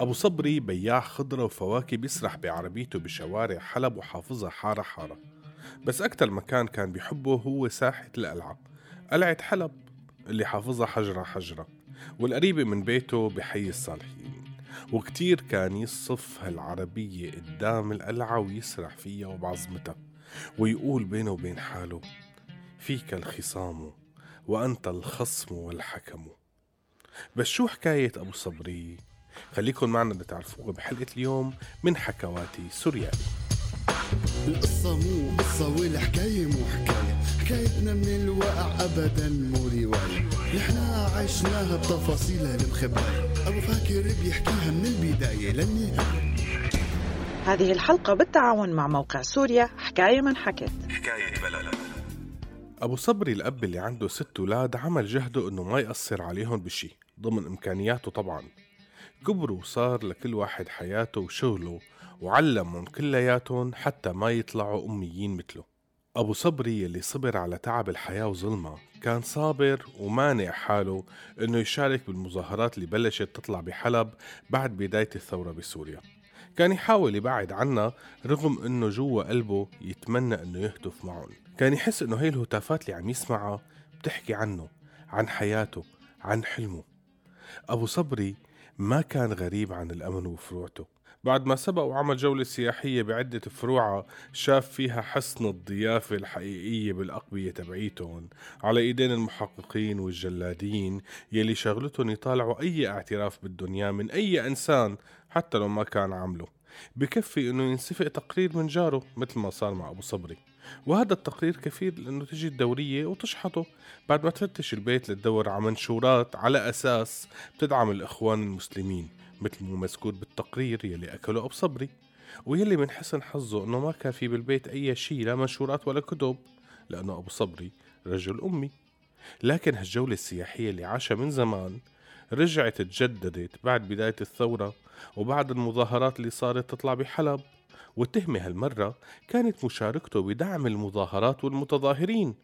أبو صبري بياع خضرة وفواكه بيسرح بعربيته بشوارع حلب وحافظها حارة حارة. بس أكتر مكان كان بيحبه هو ساحة القلعة قلعة حلب اللي حافظها حجرة حجرة والقريبة من بيته بحي الصالحين. وكتير كان يصف هالعربية قدام القلعة ويسرح فيها وبعظمتها ويقول بينه وبين حاله فيك الخصام وأنت الخصم والحكم. بس شو حكاية أبو صبري؟ خليكن معنا لتعرفوها بحلقة اليوم من حكواتي سوريالي. القصة مو قصة والحكاية مو حكاية حكايتنا من الواقع أبدا مو رواية. نحنا عشناها بتفاصيلها المخباية أبو فاكر بيحكيها من البداية للنهاية. هذه الحلقة بالتعاون مع موقع سوريا حكاية من حكت حكاية بلد. أبو صبري الأب اللي عنده ست أولاد عمل جهده إنه ما يأثر عليهم بشي ضمن إمكانياته طبعا. كبروا وصار لكل واحد حياته وشغله وعلمهم كلياتهم حتى ما يطلعوا أميين مثله. أبو صبري اللي صبر على تعب الحياة وظلمها كان صابر ومانع حاله إنه يشارك بالمظاهرات اللي بلشت تطلع بحلب بعد بداية الثورة بسوريا. كان يحاول يبعد عنا رغم إنه جوا قلبه يتمنى إنه يهتف معهم. كان يحس إنه هي الهتافات اللي عم يسمعها بتحكي عنه عن حياته عن حلمه. أبو صبري ما كان غريب عن الأمن وفروعته. بعد ما سبق وعمل جولة سياحية بعدة فروعة شاف فيها حسن الضيافة الحقيقية بالأقبية تبعيتهم على إيدين المحققين والجلادين يلي شغلتهم يطالعوا أي اعتراف بالدنيا من أي إنسان حتى لو ما كان عامله. بكفي إنه ينسفق تقرير من جاره مثل ما صار مع أبو صبري. وهذا التقرير كفيل انه تجي الدورية وتشحطه. بعد ما تفتش البيت لتدور على منشورات على أساس بتدعم الإخوان المسلمين مثل ما مذكور بالتقرير يلي أكله أبو صبري. ويلي من حسن حظه إنه ما كان في بالبيت أي شيء لا منشورات ولا كتب لأنه أبو صبري رجل أمي. لكن هالجولة السياحية اللي عاشها من زمان رجعت تجددت بعد بداية الثورة وبعد المظاهرات اللي صارت تطلع بحلب. والتهمة هالمرة كانت مشاركته بدعم المظاهرات والمتظاهرين.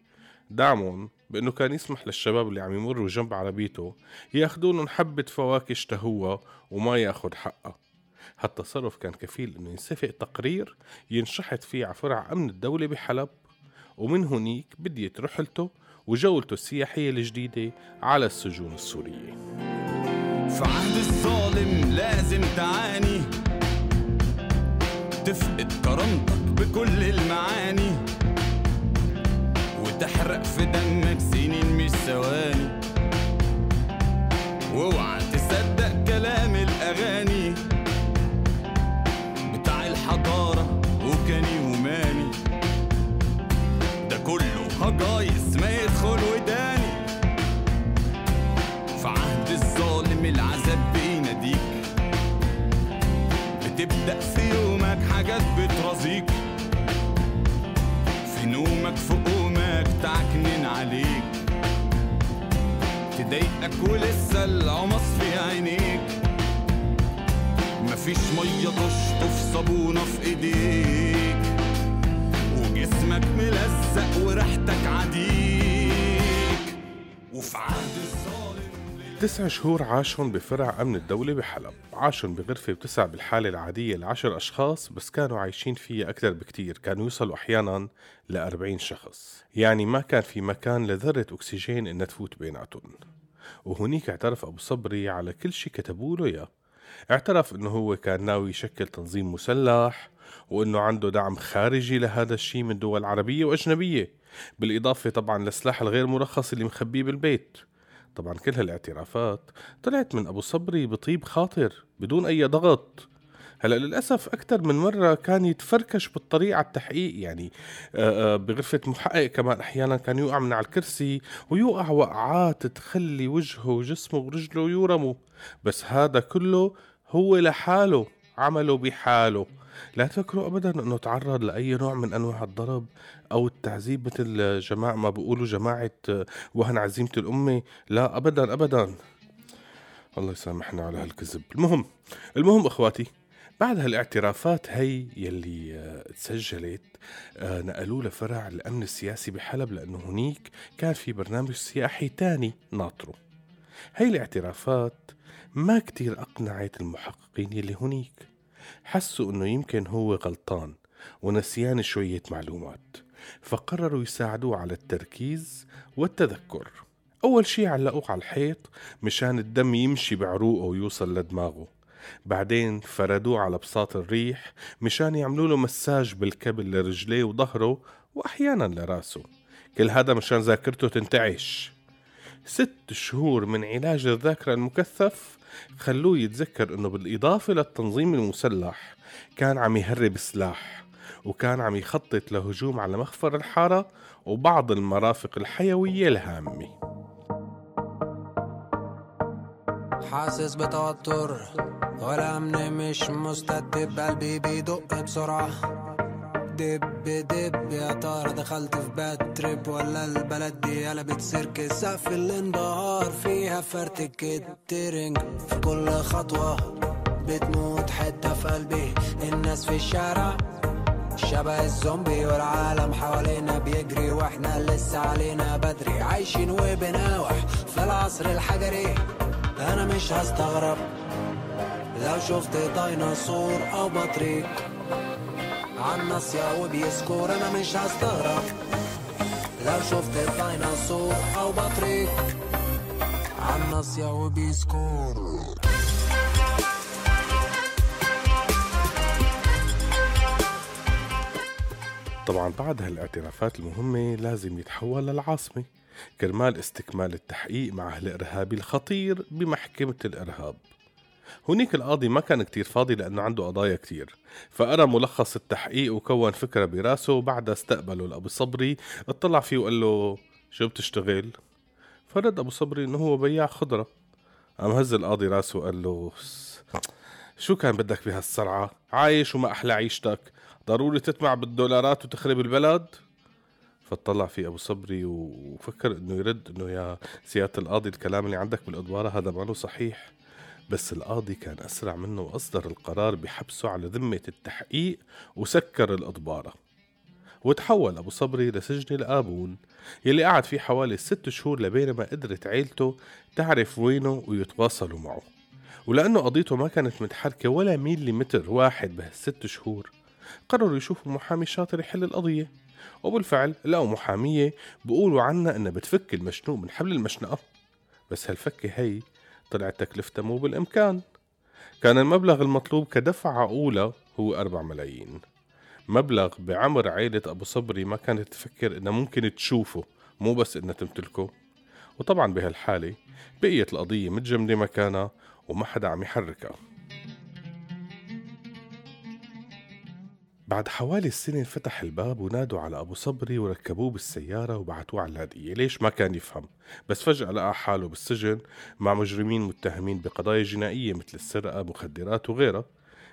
دعمهم بأنه كان يسمح للشباب اللي عم يمروا جنب عربيته ياخدون حبة فواكه اشتهوها وما ياخد حقها هالتصرف كان كفيل إنه ينسفق تقرير ينشحت فيه على فرع أمن الدولة بحلب. ومن هنيك بديت رحلته وجولته السياحية الجديدة على السجون السورية. في عهد الظالم لازم تعاني. تفقد كرامتك بكل المعاني. وتحرق في دمك سنين مش ثواني. وأوعى تصدق كلام الأغاني. تضايقك ولسه العمص في عينيك. مفيش مية تشطف صابونة في إيديك. وجسمك ملزق وريحتك عديك. وفي عهد الظالم تسع شهور عاشهم بفرع أمن الدولة بحلب. عاشهم بغرفة بتسع بالحالة العادية لعشر أشخاص بس كانوا عايشين فيها أكثر بكتير. كانوا يوصلوا أحيانا لأربعين شخص. يعني ما كان في مكان لذرة أكسجين إنها تفوت بيناتهم. وهنيك اعترف أبو صبري على كل شي كتبوا له إياه. اعترف إنه هو كان ناوي يشكل تنظيم مسلح وإنه عنده دعم خارجي لهذا الشيء من دول عربية وأجنبية. بالإضافة طبعا للسلاح الغير مرخص اللي مخبيه بالبيت. طبعا كل هالاعترافات طلعت من أبو صبري بطيب خاطر بدون أي ضغط. هلأ للأسف أكثر من مرة كان يتفركش بالطريق على التحقيق يعني بغرفة محقق كمان أحيانا كان يوقع من على الكرسي ويوقع وقعات تخلي وجهه وجسمه ورجله يورموا. بس هذا كله هو لحاله عمله بحاله. لا تفكروا ابدا انه تعرض لأي نوع من أنواع الضرب أو التعذيب مثل جماعة ما بيقولوا جماعة آه، وهن عزيمة الأمة. لا ابدا ابدا. الله يسامحنا على هالكذب. المهم المهم أخواتي بعد هالاعترافات هي يلي آه، تسجلت آه، نقلوه لفرع الأمن السياسي بحلب لأنه هنيك كان في برنامج سياحي تاني ناطره. هي الاعترافات ما كتير أقنعت المحققين يلي هنيك. حسوا أنه يمكن هو غلطان ونسيان شوية معلومات فقرروا يساعدوه على التركيز والتذكر. أول شي علقوه على الحيط مشان الدم يمشي بعروقه ويوصل لدماغه. بعدين فردوه على بساط الريح مشان يعملوا له مساج بالكبل لرجليه وظهره وأحيانا لراسه. كل هذا مشان ذاكرته تنتعش. ست شهور من علاج الذاكرة المكثف خلوه يتذكر إنه بالإضافة للتنظيم المسلح كان عم يهرب سلاح وكان عم يخطط لهجوم على مخفر الحارة وبعض المرافق الحيوية الهامة. حاسس بتوتر والأمن مش مستتب قلبي بيدق بسرعة. دب دب يا ترى دخلت في bad trip ولا البلد دي قلبت سيرك سقف الانبهار فيها فرتك الترنج في كل خطوة بتموت حتة في قلبي. الناس في الشارع شبه الزومبي والعالم حوالينا بيجري وإحنا لسه علينا بدري. عايشين وبناوح في العصر الحجري. أنا مش هستغرب لو شفت ديناصور أو بطريق. عالناصية وبيسكور أنا مش هستغرب لو شفت ديناصور أو بطريق عالناصية وبيسكور طبعا بعد هالاعترافات المهمة لازم يتحول للعاصمة. كرمال استكمال التحقيق مع الإرهابي الخطير بمحكمة الإرهاب. هنيك القاضي ما كان كتير فاضي لأنه عنده قضايا كتير فقرأ ملخص التحقيق وكون فكرة براسه وبعدها استقبله لأبو صبري اطلع فيه وقال له شو بتشتغل؟ فرد أبو صبري إنه هو بياع خضرة قام هز القاضي راسه وقال له "س- شو كان بدك بهالسرعة؟ عايش وما أحلى عيشتك ضروري تطمع بالدولارات وتخرب البلد؟ فاطلع فيه أبو صبري وفكر إنه يرد إنه يا سيادة القاضي الكلام اللي عندك بالادواره هذا ما صحيح بس القاضي كان أسرع منه وأصدر القرار بحبسه على ذمة التحقيق وسكر الأدبارة. وتحول أبو صبري لسجن الآبون يلي قعد فيه حوالي ست شهور لبينما قدرت عيلته تعرف وينه ويتواصلوا معه. ولأنه قضيته ما كانت متحركة ولا ميليمتر واحد بهالست شهور قرروا يشوفوا محامي شاطر يحل القضية. وبالفعل لقوا محامية بيقولوا عنها إنها بتفك المشنوق من حبل المشنقة. بس هالفكة هي طلعت تكلفتها مو بالإمكان. كان المبلغ المطلوب كدفعة أولى هو أربع ملايين. مبلغ بعمر عيلة أبو صبري ما كانت تفكر إنها ممكن تشوفه مو بس إنها تمتلكه. وطبعا بهالحالة بقيت القضية متجمدة مكانها وما حدا عم يحركها. بعد حوالي سنة فتح الباب ونادوا على أبو صبري وركبوه بالسيارة وبعتوه على اللاذقية ليش ما كان يفهم. بس فجأة لقى حاله بالسجن مع مجرمين متهمين بقضايا جنائية مثل السرقة مخدرات وغيرها.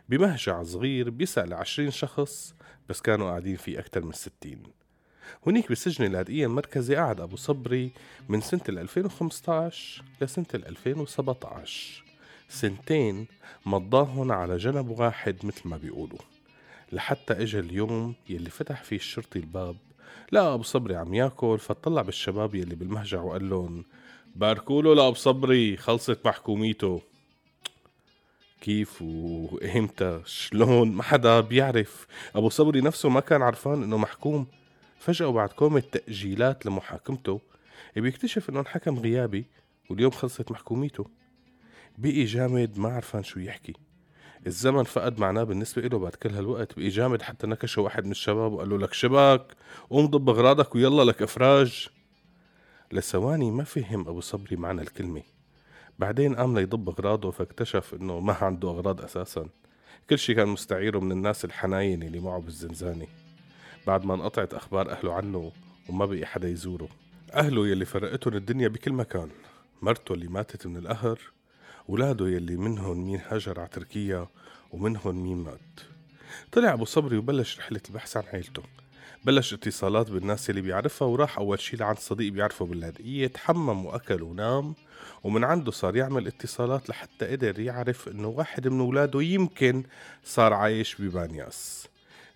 بمهجع صغير بيسأل عشرين شخص بس كانوا قاعدين فيه أكثر من ستين. هنيك بسجن اللاذقية المركزي قعد أبو صبري من سنة ال 2015 لسنة ال 2017 سنتين مضاهن على جنب واحد مثل ما بيقولوا. لحتى اجى اليوم يلي فتح فيه الشرطي الباب لقى أبو صبري عم ياكل فطلع بالشباب يلي بالمهجع وقال لهم باركوله لأبو صبري خلصت محكوميته. كيف وإمتى؟ شلون؟ ما حدا بيعرف. أبو صبري نفسه ما كان عرفان إنه محكوم. فجأة بعد كومة تأجيلات لمحاكمته بيكتشف إنه انحكم غيابي واليوم خلصت محكوميته. بقي جامد ما عرفان شو يحكي. الزمن فقد معناه بالنسبة له بعد كل هالوقت بقي جامد حتى نكشه واحد من الشباب وقال له لك شبك قوم ضب أغراضك ويلا لك إفراج. لثواني ما فهم أبو صبري معنى الكلمة. بعدين قام ليضب أغراضه فاكتشف إنه ما عنده أغراض أساسا. كل شي كان مستعيره من الناس الحناين اللي معه بالزنزانة. بعد ما انقطعت أخبار أهله عنه وما بقي حدا يزوره. أهله يلي فرقتهم الدنيا بكل مكان. مرته اللي ماتت من القهر. ولاده يلي منهم مين هاجر على تركيا ومنهم مين مات. طلع أبو صبري وبلش رحلة البحث عن عيلته. بلش اتصالات بالناس اللي بيعرفها وراح أول شي لعند صديق بيعرفه باللاذقية تحمم وأكل ونام ومن عنده صار يعمل اتصالات لحتى قدر يعرف إنه واحد من اولاده يمكن صار عايش ببانياس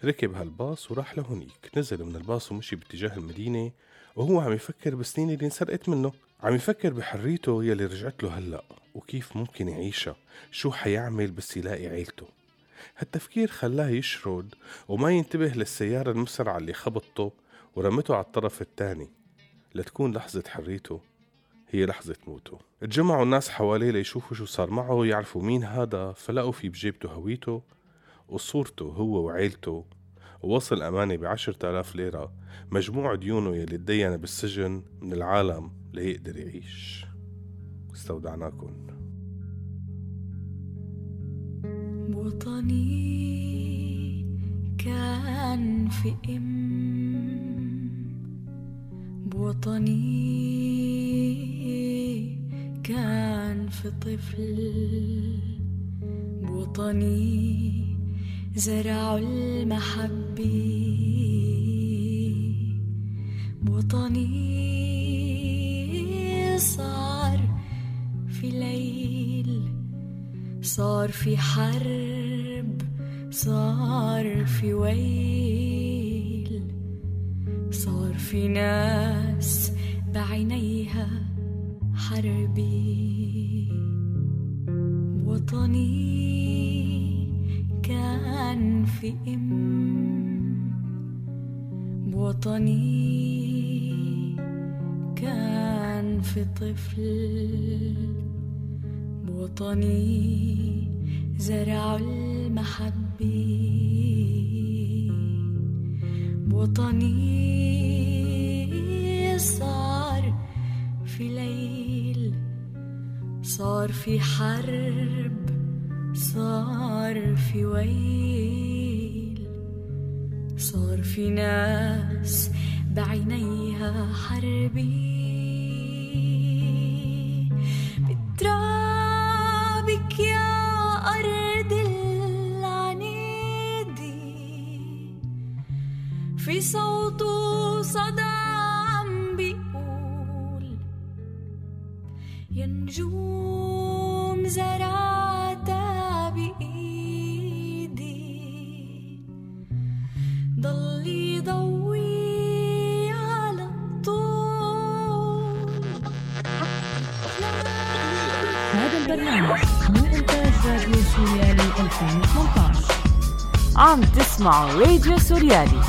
ركب هالباص وراح لهونيك. نزل من الباص ومشي باتجاه المدينة وهو عم يفكر بسنين اللي انسرقت منه. عم يفكر بحريته يلي رجعت له هلأ وكيف ممكن يعيشها شو حيعمل بس يلاقي عيلته. هالتفكير خلاه يشرد وما ينتبه للسيارة المسرعة اللي خبطته ورمته على الطرف الثاني. لتكون لحظة حريته هي لحظة موته. اتجمعوا الناس حواليه ليشوفوا شو صار معه ويعرفوا مين هذا فلقوا في بجيبته هويته وصورته هو وعيلته ووصل أمانة بعشرة آلاف ليرة. مجموع ديونه يلي تدين بالسجن من العالم ليقدر يعيش. استودعناكم وطني كان في إم. بوطني كان في طفل. بوطني زرع المحبة. بوطني صار في ليل صار في حرب صار في ويل صار في ناس بعينيها حربي. وطني كان في إم بوطني كان في طفل بوطني زرع المحبة. بوطني صار في ليل صار في حرب صار في ويل. صار في ناس بعينيها حربي. بترابك يا أرض العنيدي في صوته صدى عم بيقول يا من إنتاج راديو سوريالي 2018 عم تسمعوا راديو سوريالي.